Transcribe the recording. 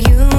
you.